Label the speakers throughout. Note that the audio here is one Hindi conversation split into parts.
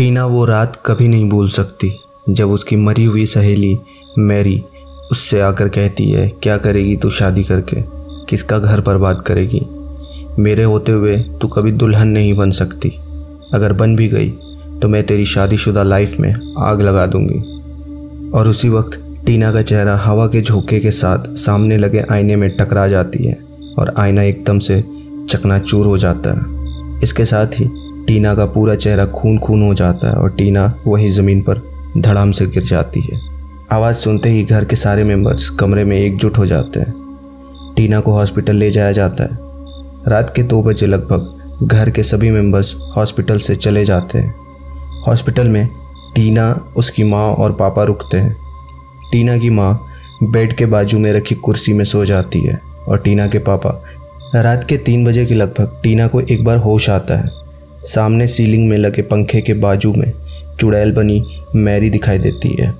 Speaker 1: टीना वो रात कभी नहीं भूल सकती। जब उसकी मरी हुई सहेली, मैरी, उससे आकर कहती है, क्या करेगी तू शादी करके? किसका घर बर्बाद करेगी? मेरे होते हुए तू कभी दुल्हन नहीं बन सकती। अगर बन भी गई तो मैं तेरी शादीशुदा लाइफ में आग लगा दूँगी। और उसी वक्त टीना का चेहरा हवा के झोंके के साथ सामने लगे आईने में टकरा जाती है और आईना एकदम से चकनाचूर हो जाता है। इसके साथ ही टीना का पूरा चेहरा खून खून हो जाता है और टीना वही ज़मीन पर धड़ाम से गिर जाती है। आवाज़ सुनते ही घर के सारे मेंबर्स कमरे में एकजुट हो जाते हैं। टीना को हॉस्पिटल ले जाया जाता है। रात के दो बजे लगभग घर के सभी मेंबर्स हॉस्पिटल से चले जाते हैं। हॉस्पिटल में टीना, उसकी माँ और पापा रुकते हैं। टीना की माँ बेड के बाजू में रखी कुर्सी में सो जाती है और टीना के पापा, रात के तीन बजे के लगभग टीना को एक बार होश आता है। सामने सीलिंग में लगे पंखे के बाजू में चुड़ैल बनी मैरी दिखाई देती है।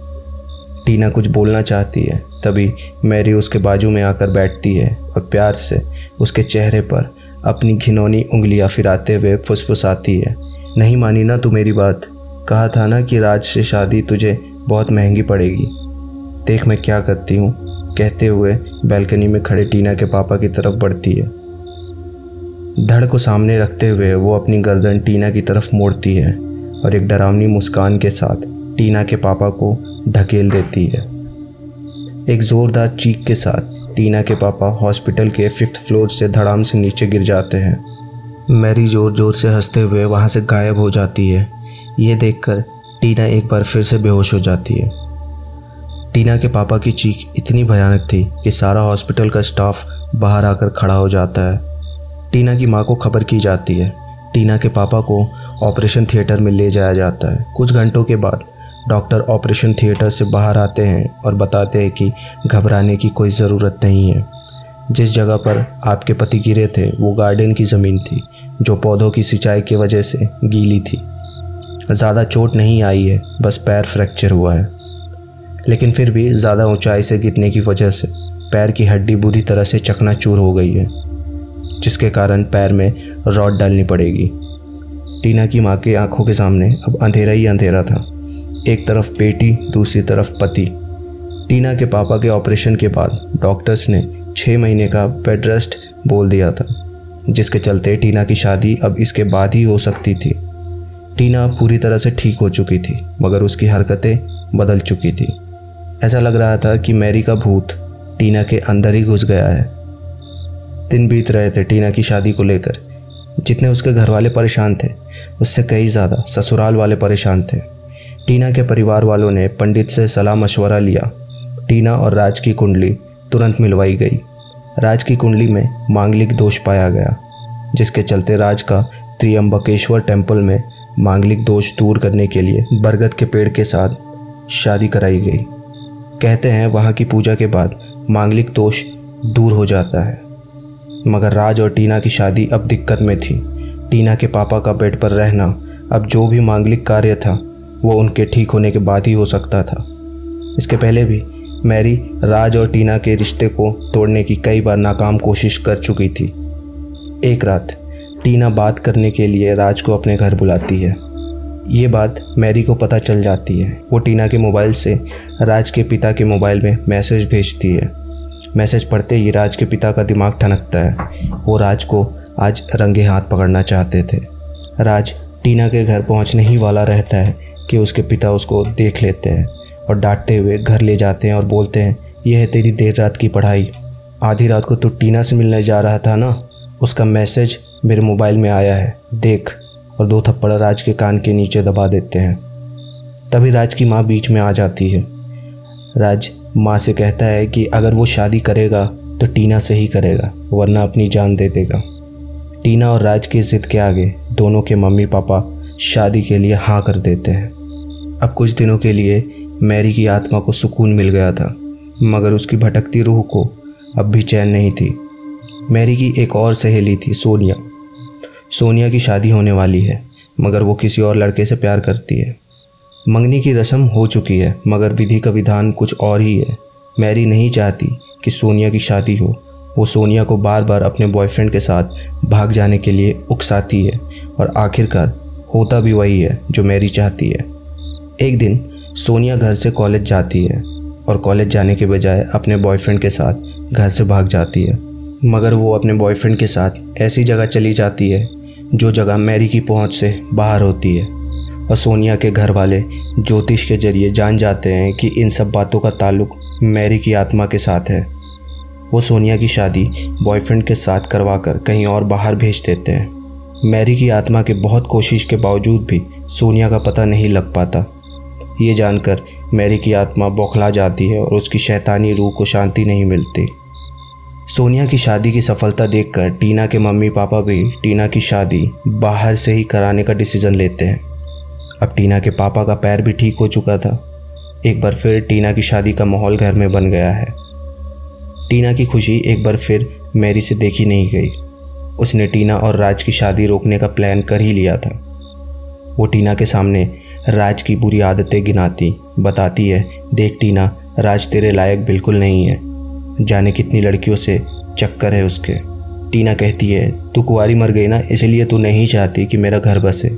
Speaker 1: टीना कुछ बोलना चाहती है, तभी मैरी उसके बाजू में आकर बैठती है और प्यार से उसके चेहरे पर अपनी घिनौनी उंगलियाँ फिराते हुए फुसफुसाती है। नहीं मानी ना तू मेरी बात। कहा था ना कि राज से शादी तुझे बहुत महँगी पड़ेगी। देख मैं क्या करती हूँ, कहते हुए बैल्कनी में खड़े टीना के पापा की तरफ़ बढ़ती है। धड़ को सामने रखते हुए वो अपनी गर्दन टीना की तरफ़ मोड़ती है और एक डरावनी मुस्कान के साथ टीना के पापा को ढकेल देती है। एक ज़ोरदार चीख के साथ टीना के पापा हॉस्पिटल के फिफ्थ फ्लोर से धड़ाम से नीचे गिर जाते हैं। मैरी ज़ोर ज़ोर से हँसते हुए वहाँ से गायब हो जाती है। ये देखकर टीना एक बार फिर से बेहोश हो जाती है। टीना के पापा की चीख इतनी भयानक थी कि सारा हॉस्पिटल का स्टाफ बाहर आकर खड़ा हो जाता है। टीना की माँ को खबर की जाती है। टीना के पापा को ऑपरेशन थिएटर में ले जाया जाता है। कुछ घंटों के बाद डॉक्टर ऑपरेशन थिएटर से बाहर आते हैं और बताते हैं कि घबराने की कोई ज़रूरत नहीं है। जिस जगह पर आपके पति गिरे थे, वो गार्डन की ज़मीन थी, जो पौधों की सिंचाई की वजह से गीली थी। ज़्यादा चोट नहीं आई है, बस पैर फ्रैक्चर हुआ है। लेकिन फिर भी ज़्यादा ऊंचाई से गिरने की वजह से पैर की हड्डी बुरी तरह से चकनाचूर हो गई है। जिसके कारण पैर में रॉड डालनी पड़ेगी। टीना की माँ के आँखों के सामने अब अंधेरा ही अंधेरा था। एक तरफ़ बेटी दूसरी तरफ़ पति। टीना के पापा के ऑपरेशन के बाद डॉक्टर्स ने छः महीने का बेड रेस्ट बोल दिया था, जिसके चलते टीना की शादी अब इसके बाद ही हो सकती थी। टीना पूरी तरह से ठीक हो चुकी थी, मगर उसकी हरकतें बदल चुकी थी। ऐसा लग रहा था कि मैरी का भूत टीना के अंदर ही घुस गया है। दिन बीत रहे थे टीना की शादी को लेकर। जितने उसके घर वाले परेशान थे, उससे कई ज़्यादा ससुराल वाले परेशान थे। टीना के परिवार वालों ने पंडित से सलाह मशवरा लिया। टीना और राज की कुंडली तुरंत मिलवाई गई। राज की कुंडली में मांगलिक दोष पाया गया, जिसके चलते राज का त्रियंबकेश्वर टेंपल में मांगलिक दोष दूर करने के लिए बरगद के पेड़ के साथ शादी कराई गई। कहते हैं वहाँ की पूजा के बाद मांगलिक दोष दूर हो जाता है। मगर राज और टीना की शादी अब दिक्कत में थी। टीना के पापा का बेड पर रहना अब जो भी मांगलिक कार्य था, वो उनके ठीक होने के बाद ही हो सकता था। इसके पहले भी मैरी राज और टीना के रिश्ते को तोड़ने की कई बार नाकाम कोशिश कर चुकी थी। एक रात, टीना बात करने के लिए राज को अपने घर बुलाती है। ये बात मैरी को पता चल जाती है। वो टीना के मोबाइल से राज के पिता के मोबाइल में मैसेज भेजती है। मैसेज पढ़ते ही राज के पिता का दिमाग ठनकता है। वो राज को आज रंगे हाथ पकड़ना चाहते थे। राज टीना के घर पहुँचने ही वाला रहता है कि उसके पिता उसको देख लेते हैं और डांटते हुए घर ले जाते हैं और बोलते हैं, यह है तेरी देर रात की पढ़ाई। आधी रात को तू टीना से मिलने जा रहा था ना? उसका मैसेज मेरे मोबाइल में आया है। देख। और दो थप्पड़ राज के कान के नीचे दबा देते हैं। तभी राज की माँ बीच में आ जाती है। राज माँ से कहता है कि अगर वो शादी करेगा तो टीना से ही करेगा, वरना अपनी जान दे देगा। टीना और राज की ज़िद के आगे, दोनों के मम्मी पापा शादी के लिए हाँ कर देते हैं। अब कुछ दिनों के लिए मैरी की आत्मा को सुकून मिल गया था, मगर उसकी भटकती रूह को अब भी चैन नहीं थी। मैरी की एक और सहेली थी, सोनिया। सोनिया की शादी होने वाली है, मगर वो किसी और लड़के से प्यार करती है। मंगनी की रस्म हो चुकी है, मगर विधि का विधान कुछ और ही है। मैरी नहीं चाहती कि सोनिया की शादी हो। वो सोनिया को बार बार अपने बॉयफ्रेंड के साथ भाग जाने के लिए उकसाती है और आखिरकार होता भी वही है जो मैरी चाहती है। एक दिन सोनिया घर से कॉलेज जाती है और कॉलेज जाने के बजाय अपने बॉयफ्रेंड के साथ घर से भाग जाती है। मगर वो अपने बॉयफ्रेंड के साथ ऐसी जगह चली जाती है, जो जगह मैरी की पहुँच से बाहर होती है। और सोनिया के घर वाले ज्योतिष के ज़रिए जान जाते हैं कि इन सब बातों का ताल्लुक मैरी की आत्मा के साथ है। वो सोनिया की शादी बॉयफ्रेंड के साथ करवाकर कहीं और बाहर भेज देते हैं। मैरी की आत्मा के बहुत कोशिश के बावजूद भी सोनिया का पता नहीं लग पाता। ये जानकर मैरी की आत्मा बौखला जाती है और उसकी शैतानी रूह को शांति नहीं मिलती। सोनिया की शादी की सफलता देखकर टीना के मम्मी पापा भी टीना की शादी बाहर से ही कराने का डिसीज़न लेते हैं। अब टीना के पापा का पैर भी ठीक हो चुका था। एक बार फिर टीना की शादी का माहौल घर में बन गया है। टीना की खुशी एक बार फिर मैरी से देखी नहीं गई। उसने टीना और राज की शादी रोकने का प्लान कर ही लिया था। वो टीना के सामने राज की बुरी आदतें गिनाती, बताती है, देख टीना, राज तेरे लायक बिल्कुल नहीं है। जाने कितनी लड़कियों से चक्कर है उसके। टीना कहती है, तू कुआरी मर गई ना, इसलिए तू नहीं चाहती कि मेरा घर बसे।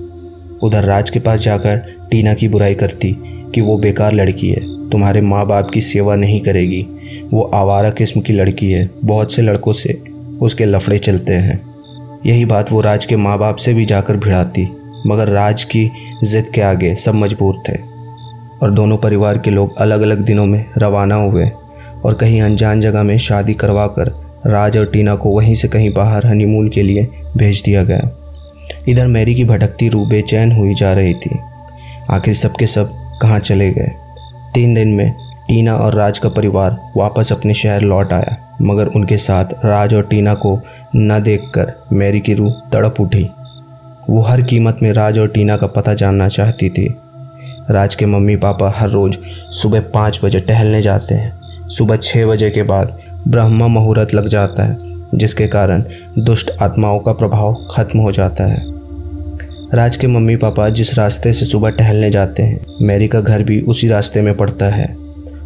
Speaker 1: उधर राज के पास जाकर टीना की बुराई करती कि वो बेकार लड़की है। तुम्हारे माँ बाप की सेवा नहीं करेगी। वो आवारा किस्म की लड़की है। बहुत से लड़कों से उसके लफड़े चलते हैं। यही बात वो राज के माँ बाप से भी जाकर भिड़ाती, मगर राज की जिद के आगे सब मजबूर थे। और दोनों परिवार के लोग अलग अलग दिनों में रवाना हुए और कहीं अनजान जगह में शादी करवा कर राज और टीना को वहीं से कहीं बाहर हनीमून के लिए भेज दिया गया। इधर मैरी की भटकती रूह बेचैन हुई जा रही थी। आखिर सबके सब कहाँ चले गए? तीन दिन में टीना और राज का परिवार वापस अपने शहर लौट आया, मगर उनके साथ राज और टीना को न देखकर मैरी की रूह तड़प उठी। वो हर कीमत में राज और टीना का पता जानना चाहती थी। राज के मम्मी पापा हर रोज़ सुबह पाँच बजे टहलने जाते हैं। सुबह छः बजे के बाद ब्रह्मा मुहूर्त लग जाता है। जिसके कारण दुष्ट आत्माओं का प्रभाव खत्म हो जाता है। राज के मम्मी पापा जिस रास्ते से सुबह टहलने जाते हैं, मैरी का घर भी उसी रास्ते में पड़ता है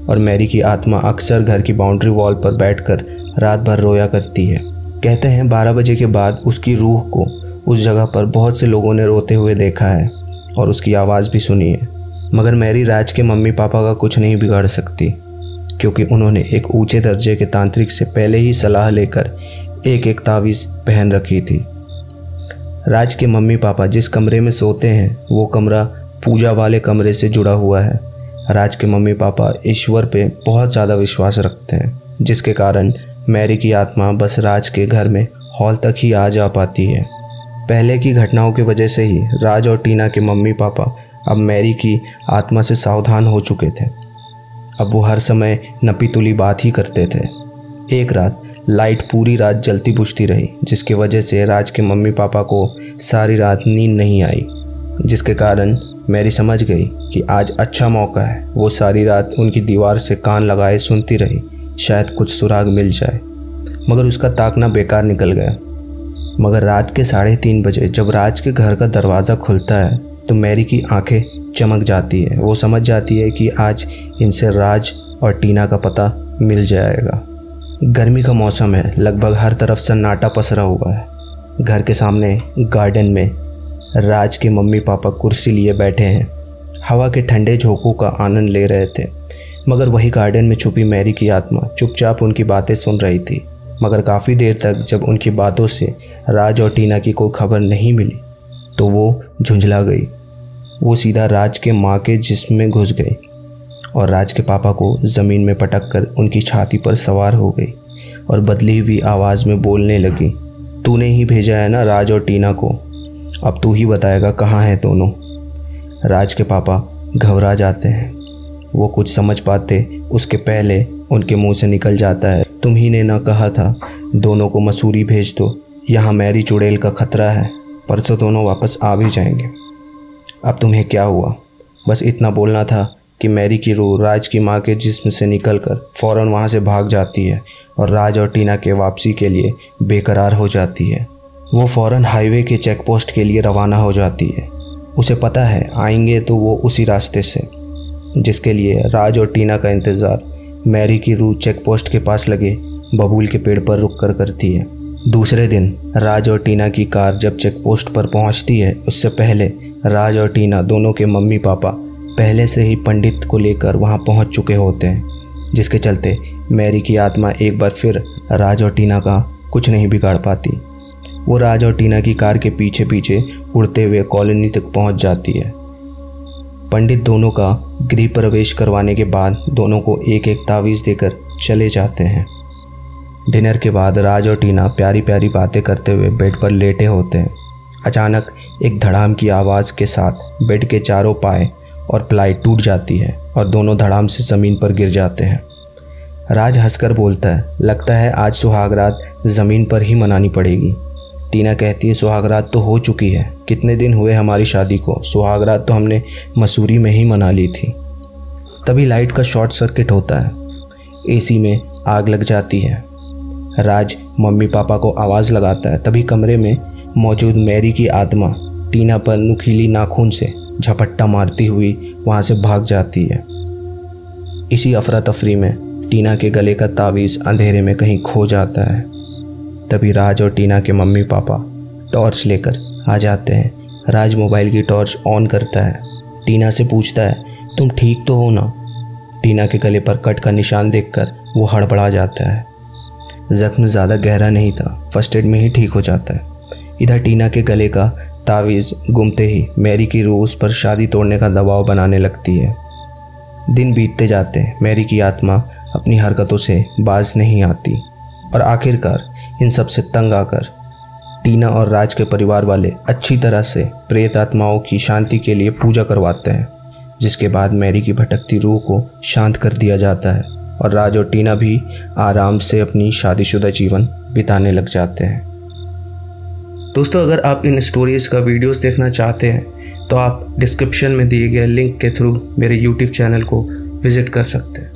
Speaker 1: और मैरी की आत्मा अक्सर घर की बाउंड्री वॉल पर बैठकर रात भर रोया करती है। कहते हैं, बारह बजे के बाद उसकी रूह को उस जगह पर बहुत से लोगों ने रोते हुए देखा है और उसकी आवाज़ भी सुनी है। मगर मैरी राज के मम्मी पापा का कुछ नहीं बिगाड़ सकती। क्योंकि उन्होंने एक ऊँचे दर्जे के तांत्रिक से पहले ही सलाह लेकर एक एक तावीज़ पहन रखी थी। राज के मम्मी पापा जिस कमरे में सोते हैं, वो कमरा पूजा वाले कमरे से जुड़ा हुआ है। राज के मम्मी पापा ईश्वर पे बहुत ज़्यादा विश्वास रखते हैं, जिसके कारण मैरी की आत्मा बस राज के घर में हॉल तक ही आ जा पाती है। पहले की घटनाओं की वजह से ही राज और टीना के मम्मी पापा अब मैरी की आत्मा से सावधान हो चुके थे। अब वो हर समय नपी तुली बात ही करते थे। एक रात लाइट पूरी रात जलती बुझती रही, जिसकी वजह से राज के मम्मी पापा को सारी रात नींद नहीं आई, जिसके कारण मैरी समझ गई कि आज अच्छा मौका है। वो सारी रात उनकी दीवार से कान लगाए सुनती रही, शायद कुछ सुराग मिल जाए। मगर उसका ताकना बेकार निकल गया। मगर रात के साढ़े तीन बजे जब राज के घर का दरवाज़ा खुलता है तो मैरी की आँखें चमक जाती है। वो समझ जाती है कि आज इनसे राज और टीना का पता मिल जाएगा। गर्मी का मौसम है। लगभग हर तरफ़ सन्नाटा पसरा हुआ है। घर के सामने गार्डन में राज के मम्मी पापा कुर्सी लिए बैठे हैं। हवा के ठंडे झोंकों का आनंद ले रहे थे। मगर वही गार्डन में छुपी मैरी की आत्मा चुपचाप उनकी बातें सुन रही थी। मगर काफ़ी देर तक जब उनकी बातों से राज और टीना की कोई खबर नहीं मिली तो वो झुंझला गई। वो सीधा राज के माँ के जिस्म में घुस गई और राज के पापा को ज़मीन में पटक कर उनकी छाती पर सवार हो गई और बदली हुई आवाज़ में बोलने लगी, तूने ही भेजा है ना राज और टीना को? अब तू ही बताएगा कहाँ है दोनों? राज के पापा घबरा जाते हैं। वो कुछ समझ पाते उसके पहले उनके मुँह से निकल जाता है तुम ही ने ना कहा था, दोनों को मसूरी भेज दो, यहाँ मैरी चुड़ैल का खतरा है, परसों दोनों वापस आ भी जाएँगे। अब तुम्हें क्या हुआ? बस इतना बोलना था कि मैरी की रूह राज की माँ के जिस्म से निकल कर फ़ौरन वहाँ से भाग जाती है और राज और टीना के वापसी के लिए बेकरार हो जाती है। वो फ़ौरन हाईवे के चेक पोस्ट के लिए रवाना हो जाती है। उसे पता है, आएँगे तो वो उसी रास्ते से। जिसके लिए राज और टीना का इंतज़ार मैरी की रूह चेक पोस्ट के पास लगे, बबूल के पेड़ पर रुक कर करती है। दूसरे दिन राज और टीना की कार जब चेक पोस्ट पर पहुँचती है, उससे पहले राज और टीना दोनों के मम्मी पापा पहले से ही पंडित को लेकर वहाँ पहुँच चुके होते हैं, जिसके चलते मैरी की आत्मा एक बार फिर राज और टीना का कुछ नहीं बिगाड़ पाती। वो राज और टीना की कार के पीछे पीछे उड़ते हुए कॉलोनी तक पहुँच जाती है। पंडित दोनों का गृह प्रवेश करवाने के बाद दोनों को एक एक तावीज़ देकर चले जाते हैं। डिनर के बाद राज और टीना प्यारी प्यारी बातें करते हुए बेड पर लेटे होते हैं। अचानक एक धड़ाम की आवाज़ के साथ बेड के चारों पाए और प्लाई टूट जाती है और दोनों धड़ाम से ज़मीन पर गिर जाते हैं। राज हंसकर बोलता है, लगता है आज सुहागरात ज़मीन पर ही मनानी पड़ेगी। टीना कहती है, सुहागरात तो हो चुकी है। कितने दिन हुए हमारी शादी को? सुहागरात तो हमने मसूरी में ही मना ली थी। तभी लाइट का शॉर्ट सर्किट होता है। एसी में आग लग जाती है। राज मम्मी पापा को आवाज़ लगाता है, तभी कमरे में मौजूद मैरी की आत्मा टीना पर नुकीली नाखून से झपट्टा मारती हुई वहाँ से भाग जाती है। इसी अफरा तफरी में टीना के गले का तावीज़ अंधेरे में कहीं खो जाता है। तभी राज और टीना के मम्मी पापा टॉर्च लेकर आ जाते हैं। राज मोबाइल की टॉर्च ऑन करता है। टीना से पूछता है, तुम ठीक तो हो ना? टीना के गले पर कट का निशान देखकर वो हड़बड़ा जाता है। जख्म ज़्यादा गहरा नहीं था। फ़र्स्ट एड में ही ठीक हो जाता है। इधर टीना के गले का तावीज़ गुमते ही मैरी की रूह उस पर शादी तोड़ने का दबाव बनाने लगती है। दिन बीतते जाते हैं। मैरी की आत्मा अपनी हरकतों से बाज नहीं आती। और आखिरकार इन सबसे तंग आकर टीना और राज के परिवार वाले अच्छी तरह से प्रेत आत्माओं की शांति के लिए पूजा करवाते हैं, जिसके बाद मैरी की भटकती रूह को शांत कर दिया जाता है। और राज और टीना भी आराम से अपनी शादीशुदा जीवन बिताने लग जाते हैं। दोस्तों, अगर आप इन स्टोरीज़ का वीडियोस देखना चाहते हैं तो आप डिस्क्रिप्शन में दिए गए लिंक के थ्रू मेरे यूट्यूब चैनल को विज़िट कर सकते हैं।